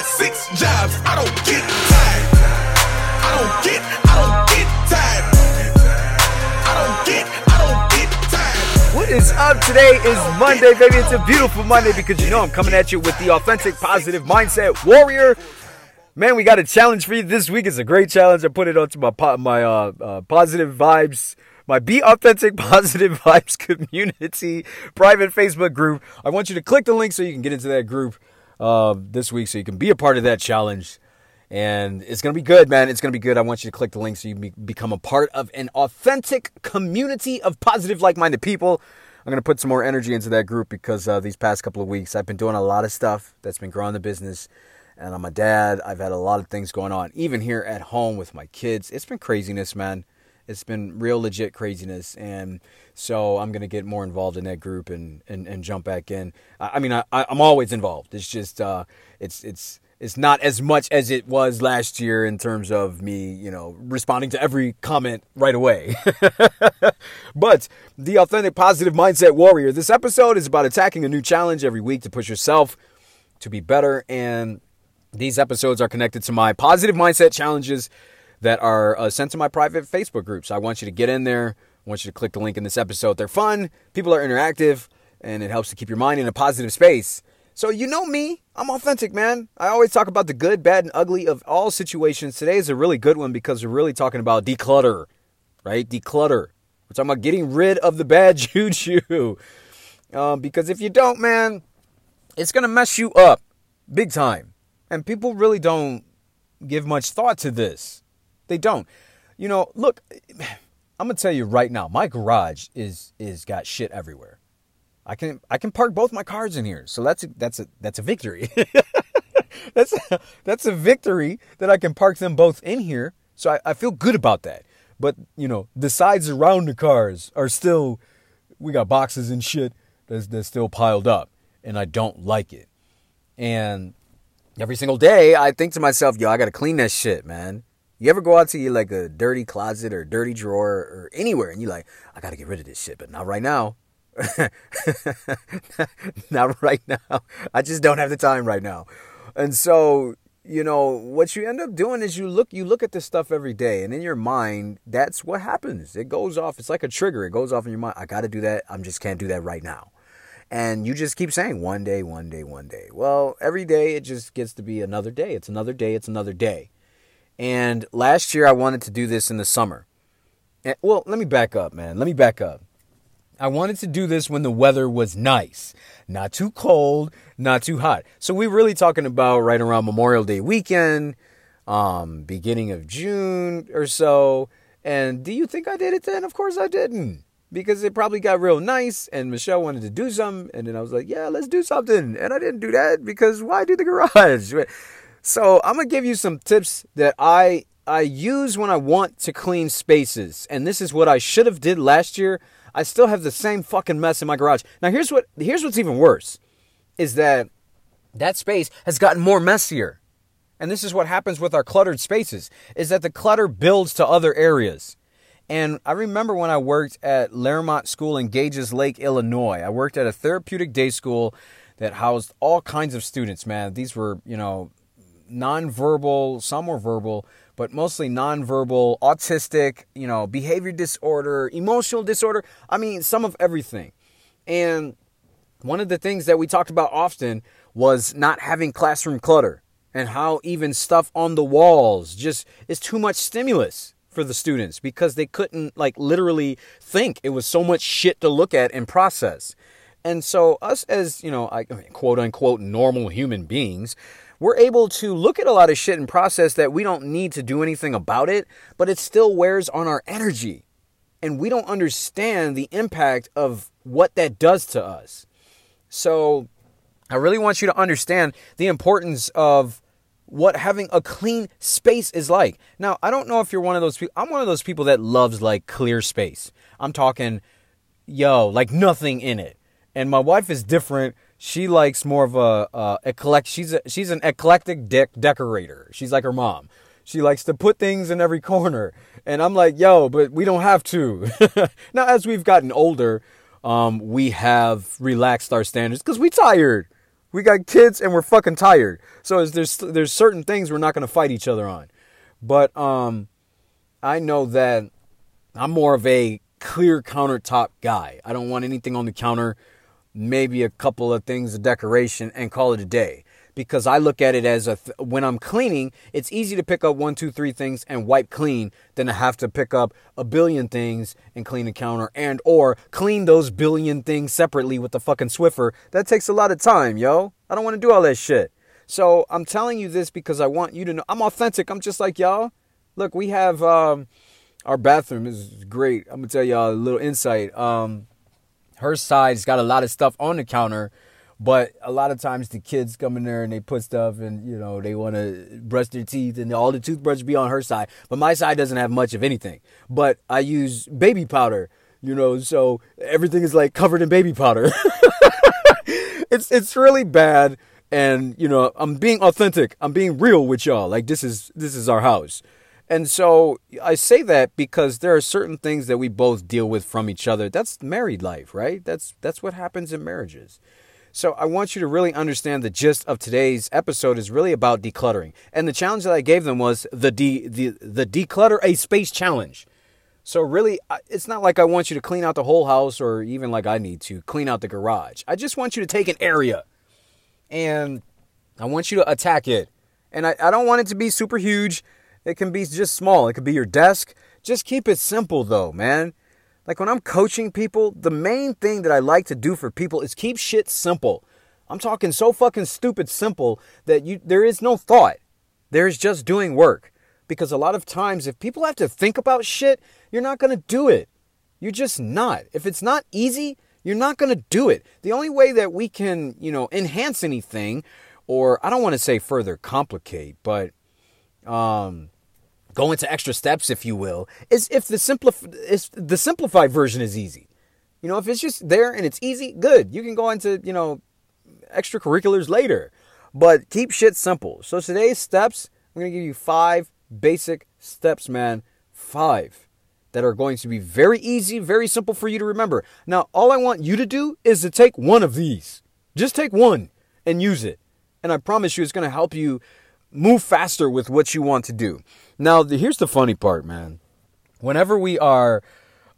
got six jobs. I don't get tired. I don't get, I don't get tired. I don't get, I don't get tired. What is up? Today is Monday, baby. It's a beautiful Monday because you know I'm coming at you with the authentic positive mindset warrior. Man, we got a challenge for you this week. It's a great challenge. I put it onto my po- my uh, uh, positive vibes, my Be Authentic Positive Vibes community private Facebook group. I want you to click the link so you can get into that group uh, this week, so you can be a part of that challenge. And it's gonna be good, man. It's gonna be good. I want you to click the link so you be- become a part of an authentic community of positive, like-minded people. I'm gonna put some more energy into that group because uh, these past couple of weeks I've been doing a lot of stuff that's been growing the business and I'm a dad. I've had a lot of things going on, even here at home with my kids. It's been craziness, man. It's been real legit craziness, and so I'm gonna get more involved in that group and and, and jump back in. I, I mean, I, I'm always involved. It's just uh, it's it's it's not as much as it was last year in terms of me, you know, responding to every comment right away. but the authentic positive mindset warrior. This episode is about attacking a new challenge every week to push yourself to be better and these episodes are connected to my positive mindset challenges that are uh, sent to my private Facebook groups. I want you to get in there. I want you to click the link in this episode. They're fun, people are interactive, and it helps to keep your mind in a positive space. So, you know me, I'm authentic, man. I always talk about the good, bad, and ugly of all situations. Today is a really good one because we're really talking about declutter, right? Declutter. We're talking about getting rid of the bad juju. Um, because if you don't, man, it's going to mess you up big time. And people really don't give much thought to this. They don't. You know, look, I'm gonna tell you right now, my garage is is got shit everywhere. I can I can park both my cars in here, so that's a, that's a that's a victory. that's a, that's a victory that I can park them both in here. So I, I feel good about that. But you know, the sides around the cars are still we got boxes and shit that's that's still piled up, and I don't like it. And every single day I think to myself, yo, I gotta clean that shit, man. You ever go out to you like a dirty closet or dirty drawer or anywhere and you're like, I gotta get rid of this shit, but not right now. not right now. I just don't have the time right now. And so, you know, what you end up doing is you look you look at this stuff every day and in your mind, that's what happens. It goes off. It's like a trigger. It goes off in your mind. I gotta do that. I'm just can't do that right now. And you just keep saying one day, one day, one day. Well, every day it just gets to be another day. It's another day, it's another day. And last year I wanted to do this in the summer. And, well, let me back up, man. Let me back up. I wanted to do this when the weather was nice, not too cold, not too hot. So we're really talking about right around Memorial Day weekend, um, beginning of June or so. And do you think I did it then? Of course I didn't because it probably got real nice and Michelle wanted to do something and then I was like, "Yeah, let's do something." And I didn't do that because why do the garage? So, I'm to give you some tips that I I use when I want to clean spaces. And this is what I should have did last year. I still have the same fucking mess in my garage. Now, here's what here's what's even worse is that that space has gotten more messier. And this is what happens with our cluttered spaces is that the clutter builds to other areas. And I remember when I worked at Laremont School in Gages Lake, Illinois. I worked at a therapeutic day school that housed all kinds of students, man. These were, you know, nonverbal, some were verbal, but mostly nonverbal, autistic, you know, behavior disorder, emotional disorder. I mean, some of everything. And one of the things that we talked about often was not having classroom clutter and how even stuff on the walls just is too much stimulus for the students because they couldn't like literally think. It was so much shit to look at and process. And so us as, you know, I, quote unquote normal human beings, we're able to look at a lot of shit and process that we don't need to do anything about it, but it still wears on our energy. And we don't understand the impact of what that does to us. So I really want you to understand the importance of what having a clean space is like. Now, I don't know if you're one of those people. I'm one of those people that loves like clear space. I'm talking, yo, like nothing in it. And my wife is different she likes more of a uh, eclect. She's a, she's an eclectic de- decorator. She's like her mom. She likes to put things in every corner, and I'm like, yo, but we don't have to. now, as we've gotten older, um, we have relaxed our standards because we tired. We got kids and we're fucking tired. So there's there's certain things we're not to fight each other on. But um I know that I'm more of a clear countertop guy. I don't want anything on the counter, maybe a couple of things of decoration and call it a day because I look at it as a th- when I'm cleaning, it's easy to pick up one, two, three things and wipe clean than to have to pick up a billion things and clean the counter and or clean those billion things separately with the fucking Swiffer. That takes a lot of time, yo. I don't want to do all that shit. So I'm telling you this because I want you to know I'm authentic. I'm just like y'all. Look, we have um, our bathroom is great. I'm gonna tell y'all a little insight. Um, her side's got a lot of stuff on the counter but a lot of times the kids come in there and they put stuff and, you know, they want to brush their teeth and all the toothbrushes be on her side. But my side doesn't have much of anything. But I use baby powder, you know, so everything is like covered in baby powder. it's it's really bad and, you know, I'm being authentic. I'm being real with y'all. Like this is this is our house. And so I say that because there are certain things that we both deal with from each other. That's married life, right? That's that's what happens in marriages. So I want you to really understand the gist of today's episode is really about decluttering. And the challenge that I gave them was the de- the the declutter a space challenge. So really it's not like I want you to clean out the whole house or even like I need to clean out the garage. I just want you to take an area and I want you to attack it. And I, I don't want it to be super huge. It can be just small. It could be your desk. Just keep it simple though, man. Like when I'm coaching people, the main thing that I like to do for people is keep shit simple. I'm talking so fucking stupid simple that you there is no thought. There's just doing work. Because a lot of times if people have to think about shit, you're not going to do it. You're just not. If it's not easy, you're not going to do it. The only way that we can, you know, enhance anything or I don't want to say further complicate, but um go into extra steps, if you will, is if the simplif- if the simplified version is easy. You know, if it's just there and it's easy, good. You can go into, you know, extracurriculars later. But keep shit simple. So today's steps, I'm to give you five basic steps, man. Five that are going to be very easy, very simple for you to remember. Now, all I want you to do is to take one of these. Just take one and use it. And I promise you it's going to help you move faster with what you want to do. Now, the, here's the funny part, man. Whenever we are,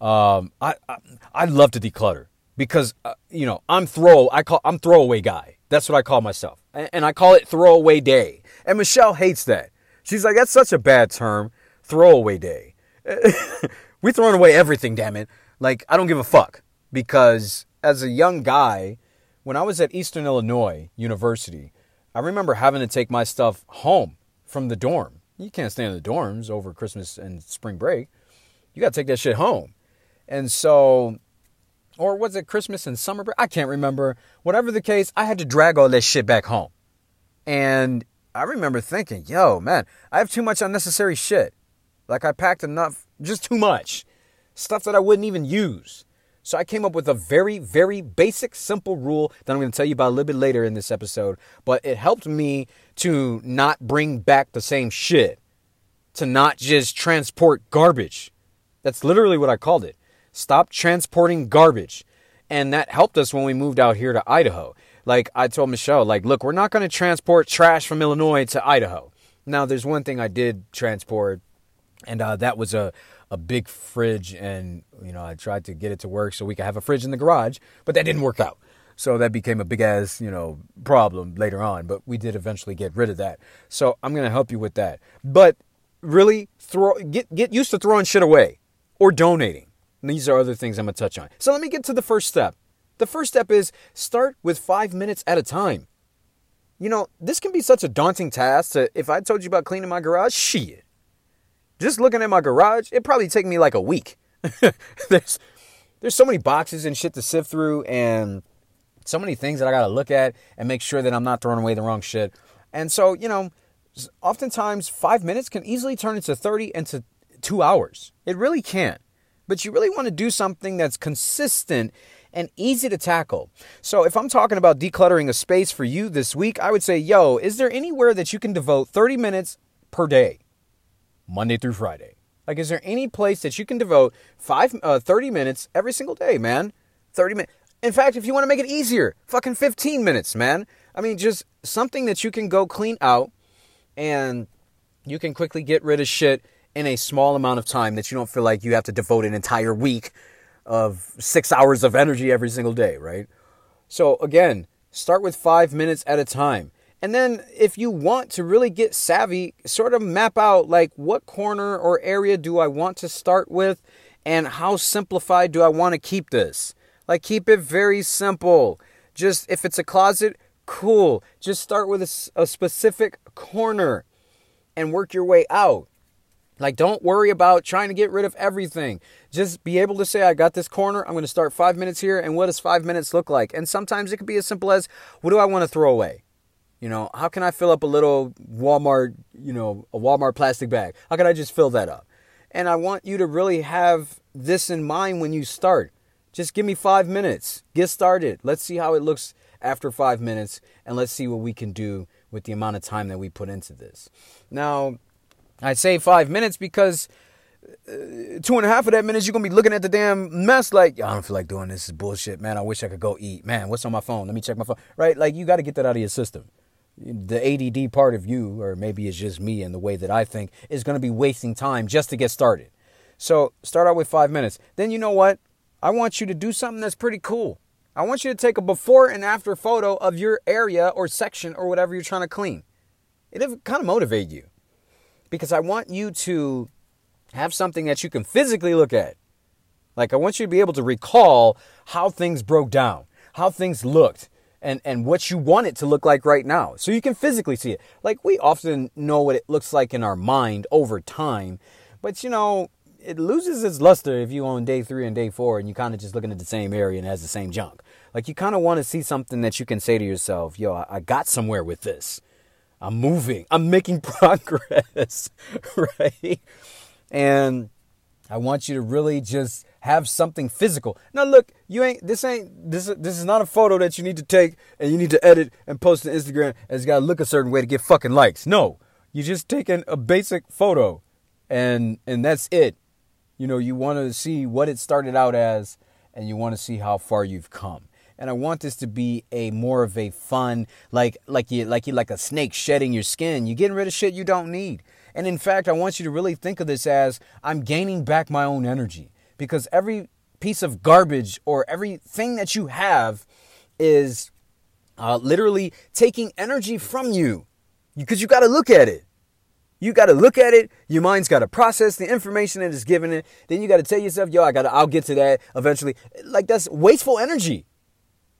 um, I, I, I love to declutter because uh, you know I'm throw I call I'm throwaway guy. That's what I call myself, and, and I call it throwaway day. And Michelle hates that. She's like, that's such a bad term, throwaway day. We're throwing away everything, damn it. Like I don't give a fuck because as a young guy, when I was at Eastern Illinois University, I remember having to take my stuff home from the dorm. You can't stay in the dorms over Christmas and spring break. You got to take that shit home. And so, or was it Christmas and summer break? I can't remember. Whatever the case, I had to drag all that shit back home. And I remember thinking, yo, man, I have too much unnecessary shit. Like I packed enough, just too much. Stuff that I wouldn't even use. So I came up with a very, very basic, simple rule that I'm going to tell you about a little bit later in this episode. But it helped me to not bring back the same shit, to not just transport garbage. That's literally what I called it. Stop transporting garbage. And that helped us when we moved out here to Idaho. Like I told Michelle, like, look, we're not going to transport trash from Illinois to Idaho. Now, there's one thing I did transport, and uh, that was a, a big fridge and you know I tried to get it to work so we could have a fridge in the garage, but that didn't work out. So that became a big ass, you know, problem later on, but we did eventually get rid of that. So I'm going to help you with that. But really throw get get used to throwing shit away or donating. These are other things I'm going to touch on. So let me get to the first step. The first step is start with 5 minutes at a time. You know, this can be such a daunting task to, if I told you about cleaning my garage, shit just looking at my garage, it probably take me like a week. there's there's so many boxes and shit to sift through and so many things that I got to look at and make sure that I'm not throwing away the wrong shit. And so, you know, oftentimes 5 minutes can easily turn into 30 into 2 hours. It really can. But you really want to do something that's consistent and easy to tackle. So, if I'm talking about decluttering a space for you this week, I would say, yo, is there anywhere that you can devote 30 minutes per day? Monday through Friday. Like, is there any place that you can devote five, uh, 30 minutes every single day, man? 30 minutes. In fact, if you want to make it easier, fucking 15 minutes, man. I mean, just something that you can go clean out and you can quickly get rid of shit in a small amount of time that you don't feel like you have to devote an entire week of six hours of energy every single day, right? So, again, start with five minutes at a time. And then, if you want to really get savvy, sort of map out like what corner or area do I want to start with and how simplified do I want to keep this? Like, keep it very simple. Just if it's a closet, cool. Just start with a, a specific corner and work your way out. Like, don't worry about trying to get rid of everything. Just be able to say, I got this corner. I'm going to start five minutes here. And what does five minutes look like? And sometimes it could be as simple as, what do I want to throw away? You know, how can I fill up a little Walmart, you know, a Walmart plastic bag? How can I just fill that up? And I want you to really have this in mind when you start. Just give me five minutes. Get started. Let's see how it looks after five minutes, and let's see what we can do with the amount of time that we put into this. Now, I say five minutes because uh, two and a half of that minutes you're gonna be looking at the damn mess like I don't feel like doing this. this is bullshit, man. I wish I could go eat. Man, what's on my phone? Let me check my phone. Right? Like you got to get that out of your system. The ADD part of you, or maybe it's just me and the way that I think, is gonna be wasting time just to get started. So start out with five minutes. Then you know what? I want you to do something that's pretty cool. I want you to take a before and after photo of your area or section or whatever you're trying to clean. It'll kind of motivate you because I want you to have something that you can physically look at. Like, I want you to be able to recall how things broke down, how things looked, and, and what you want it to look like right now. So you can physically see it. Like, we often know what it looks like in our mind over time, but you know, it loses its luster if you on day three and day four and you're kind of just looking at the same area and has the same junk. Like you kind of want to see something that you can say to yourself, "Yo, I, I got somewhere with this. I'm moving. I'm making progress." right? And I want you to really just have something physical. Now look, you ain't this ain't this this is not a photo that you need to take and you need to edit and post to Instagram and it's got to look a certain way to get fucking likes. No. You're just taking a basic photo and and that's it. You know, you want to see what it started out as and you want to see how far you've come. And I want this to be a more of a fun, like like you like you like a snake shedding your skin. You're getting rid of shit you don't need. And in fact, I want you to really think of this as I'm gaining back my own energy because every piece of garbage or everything that you have is uh, literally taking energy from you because you got to look at it. You got to look at it. Your mind's got to process the information that is given it. Then you got to tell yourself, "Yo, I got to. I'll get to that eventually." Like that's wasteful energy.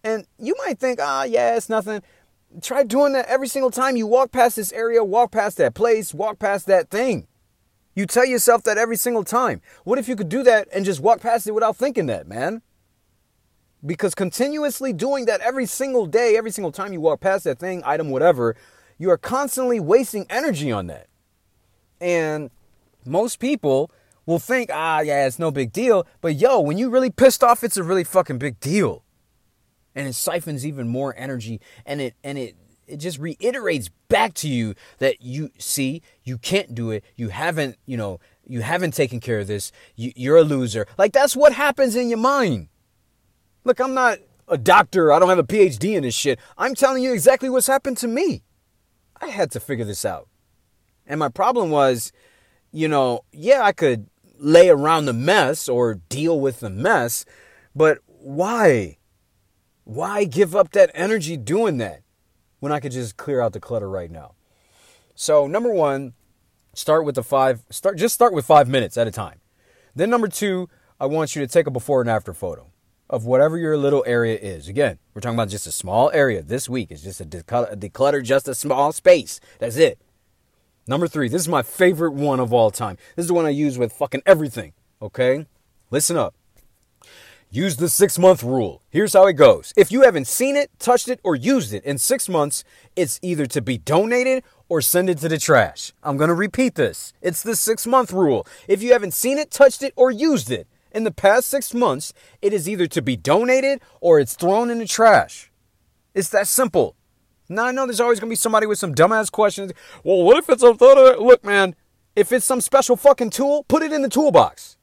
And you might think, "Ah, oh, yeah, it's nothing." Try doing that every single time you walk past this area, walk past that place, walk past that thing. You tell yourself that every single time. What if you could do that and just walk past it without thinking that, man? Because continuously doing that every single day, every single time you walk past that thing, item, whatever, you are constantly wasting energy on that. And most people will think, ah, yeah, it's no big deal. But yo, when you really pissed off, it's a really fucking big deal. And it siphons even more energy and it and it it just reiterates back to you that you see you can't do it. You haven't you know you haven't taken care of this. You, you're a loser. Like that's what happens in your mind. Look i'm not a doctor. I don't have a phd in this shit. I'm telling you exactly what's happened to me. I had to figure this out. And my problem was, you know, yeah, I could lay around the mess or deal with the mess, but why? Why give up that energy doing that when I could just clear out the clutter right now? So, number one, start with the five, start, just start with five minutes at a time. Then, number two, I want you to take a before and after photo of whatever your little area is. Again, we're talking about just a small area this week. It's just a declutter, just a small space. That's it. Number three, this is my favorite one of all time. This is the one I use with fucking everything. Okay? Listen up. Use the six month rule. Here's how it goes. If you haven't seen it, touched it, or used it in six months, it's either to be donated or send it to the trash. I'm going to repeat this. It's the six month rule. If you haven't seen it, touched it, or used it in the past six months, it is either to be donated or it's thrown in the trash. It's that simple. Now I know there's always gonna be somebody with some dumbass questions. Well, what if it's a look, man? If it's some special fucking tool, put it in the toolbox.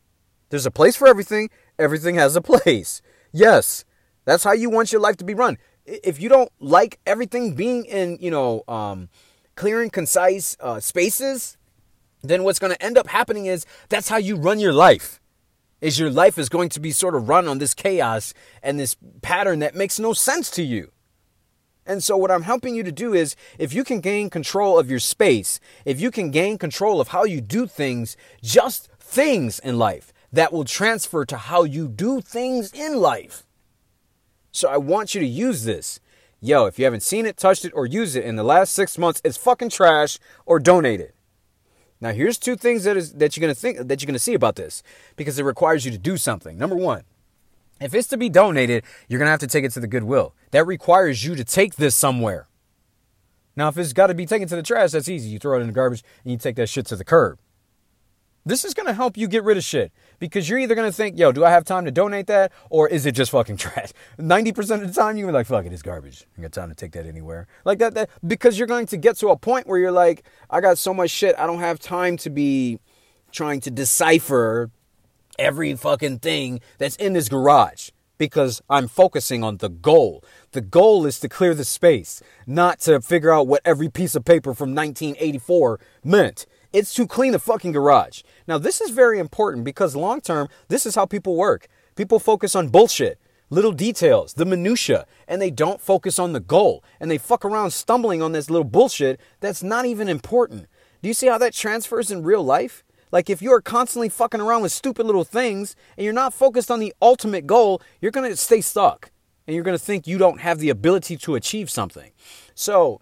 There's a place for everything. Everything has a place. Yes, that's how you want your life to be run. if you don't like everything being in, you know, um, clear and concise uh, spaces, then what's going to end up happening is that's how you run your life. Is your life is going to be sort of run on this chaos and this pattern that makes no sense to you. And so, what I'm helping you to do is if you can gain control of your space, if you can gain control of how you do things, just things in life, that will transfer to how you do things in life. So, I want you to use this. Yo, if you haven't seen it, touched it, or used it in the last six months, it's fucking trash or donate it. Now, here's two things that is that you're gonna think that you're gonna see about this because it requires you to do something. Number one, if it's to be donated, you're gonna have to take it to the Goodwill. That requires you to take this somewhere. Now, if it's got to be taken to the trash, that's easy. You throw it in the garbage and you take that shit to the curb. This is going to help you get rid of shit because you're either going to think, yo, do I have time to donate that or is it just fucking trash? 90% of the time, you're going to be like, fuck it, it's garbage. I got time to take that anywhere. Like that, that, because you're going to get to a point where you're like, I got so much shit, I don't have time to be trying to decipher every fucking thing that's in this garage because I'm focusing on the goal. The goal is to clear the space, not to figure out what every piece of paper from 1984 meant. It's to clean the fucking garage. Now, this is very important because long term, this is how people work. People focus on bullshit, little details, the minutia, and they don't focus on the goal. And they fuck around stumbling on this little bullshit that's not even important. Do you see how that transfers in real life? Like if you're constantly fucking around with stupid little things and you're not focused on the ultimate goal, you're going to stay stuck and you're going to think you don't have the ability to achieve something. So,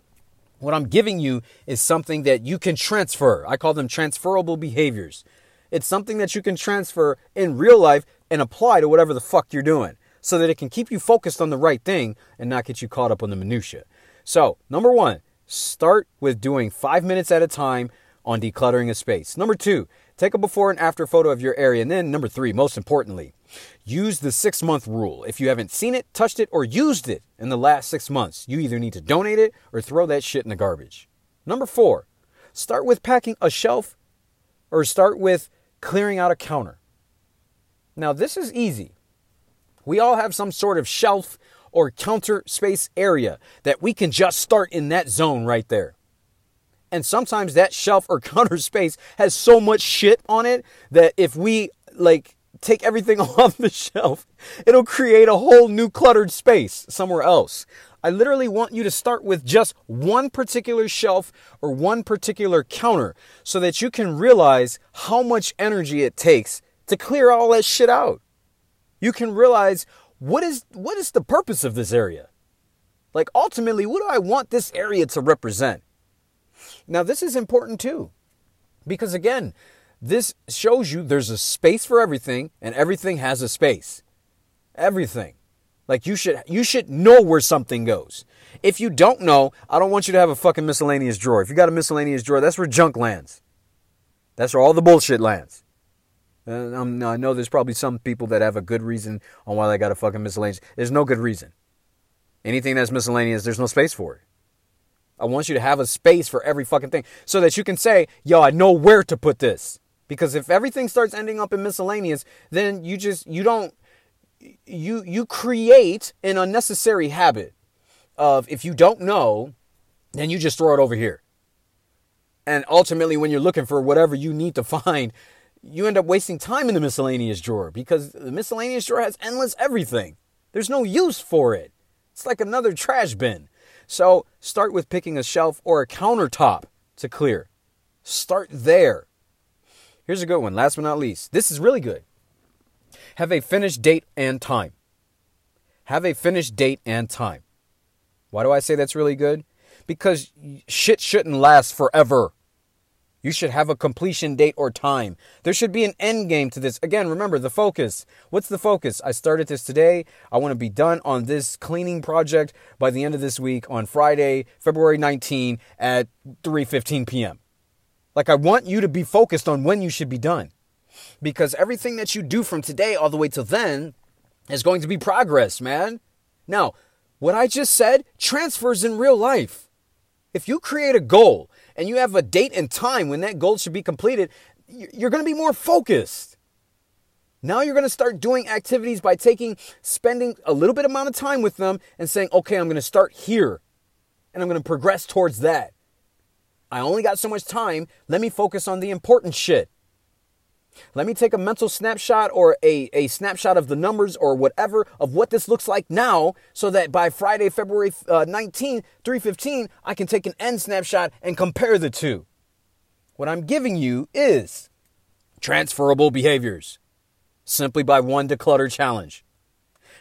what I'm giving you is something that you can transfer. I call them transferable behaviors. It's something that you can transfer in real life and apply to whatever the fuck you're doing so that it can keep you focused on the right thing and not get you caught up on the minutia. So, number 1, start with doing 5 minutes at a time on decluttering a space. Number two, take a before and after photo of your area. And then number three, most importantly, use the six month rule. If you haven't seen it, touched it, or used it in the last six months, you either need to donate it or throw that shit in the garbage. Number four, start with packing a shelf or start with clearing out a counter. Now, this is easy. We all have some sort of shelf or counter space area that we can just start in that zone right there. And sometimes that shelf or counter space has so much shit on it that if we like take everything off the shelf, it'll create a whole new cluttered space somewhere else. I literally want you to start with just one particular shelf or one particular counter so that you can realize how much energy it takes to clear all that shit out. You can realize what is what is the purpose of this area? Like ultimately, what do I want this area to represent? Now, this is important too, because again, this shows you there's a space for everything, and everything has a space. Everything. Like you should you should know where something goes. If you don't know, I don't want you to have a fucking miscellaneous drawer. If you got a miscellaneous drawer, that's where junk lands. That's where all the bullshit lands. And um, I know there's probably some people that have a good reason on why they got a fucking miscellaneous. There's no good reason. Anything that's miscellaneous, there's no space for it. I want you to have a space for every fucking thing so that you can say, yo, I know where to put this. Because if everything starts ending up in miscellaneous, then you just, you don't, you, you create an unnecessary habit of if you don't know, then you just throw it over here. And ultimately, when you're looking for whatever you need to find, you end up wasting time in the miscellaneous drawer because the miscellaneous drawer has endless everything. There's no use for it. It's like another trash bin. So start with picking a shelf or a countertop to clear. Start there. Here's a good one, last but not least. This is really good. Have a finished date and time. Have a finished date and time. Why do I say that's really good? Because shit shouldn't last forever. You should have a completion date or time. There should be an end game to this. Again, remember the focus. What's the focus? I started this today. I want to be done on this cleaning project by the end of this week on Friday, February 19 at 3:15 p.m. Like I want you to be focused on when you should be done. Because everything that you do from today all the way till then is going to be progress, man. Now, what I just said transfers in real life. If you create a goal and you have a date and time when that goal should be completed, you're going to be more focused. Now you're going to start doing activities by taking, spending a little bit amount of time with them and saying, okay, I'm going to start here and I'm going to progress towards that. I only got so much time. Let me focus on the important shit. Let me take a mental snapshot or a, a snapshot of the numbers or whatever of what this looks like now so that by Friday, February uh, 19, 315, I can take an end snapshot and compare the two. What I'm giving you is transferable behaviors simply by one declutter challenge.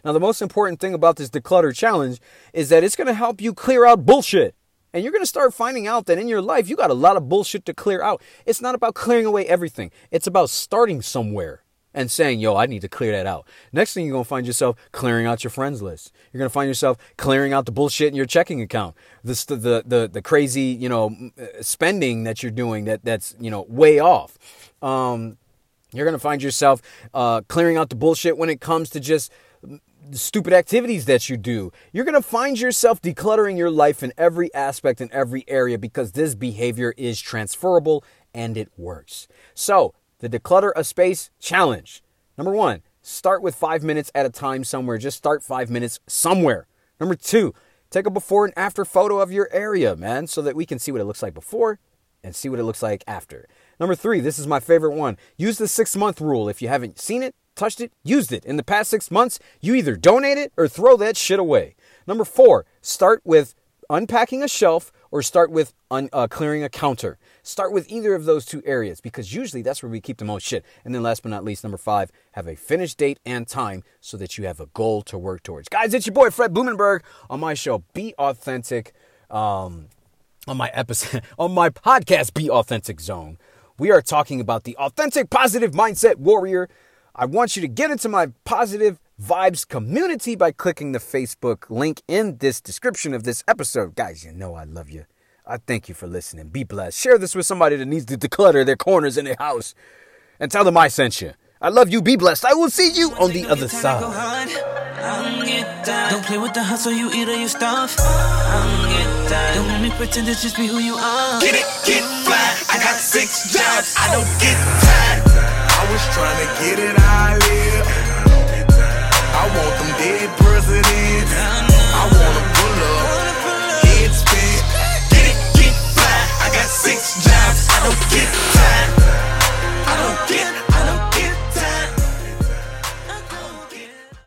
Now, the most important thing about this declutter challenge is that it's going to help you clear out bullshit. And you're going to start finding out that in your life, you got a lot of bullshit to clear out. It's not about clearing away everything, it's about starting somewhere and saying, yo, I need to clear that out. Next thing you're going to find yourself clearing out your friends list. You're going to find yourself clearing out the bullshit in your checking account. The, the, the, the crazy, you know, uh, spending that you're doing that that's, you know, way off. Um, you're going to find yourself uh, clearing out the bullshit when it comes to just stupid activities that you do. You're going to find yourself decluttering your life in every aspect in every area because this behavior is transferable and it works. So, the declutter a space challenge. Number one, start with five minutes at a time somewhere. Just start five minutes somewhere. Number two, take a before and after photo of your area, man, so that we can see what it looks like before and see what it looks like after. Number three, this is my favorite one. Use the six month rule. If you haven't seen it, touched it, used it in the past six months, you either donate it or throw that shit away. Number four, start with unpacking a shelf or start with un, uh, clearing a counter. Start with either of those two areas because usually that's where we keep the most shit. And then last but not least, number five, have a finish date and time so that you have a goal to work towards. Guys, it's your boy Fred Blumenberg on my show, Be Authentic. Um, on my episode, on my podcast, Be Authentic Zone. We are talking about the authentic positive mindset warrior. I want you to get into my positive vibes community by clicking the Facebook link in this description of this episode. Guys, you know I love you. I thank you for listening. Be blessed. Share this with somebody that needs to declutter their corners in their house and tell them I sent you. I love you. Be blessed. I will see you on the other side. Don't play with the hustle, you eat or you stuff. Don't let me pretend to just be who you are. Get it, get fly. I got six jobs. I don't get tired just trying to get it I live. I want them dead presidents. I wanna pull up, head spin. Get it, get fly. I got six jobs, I don't get tired. I don't get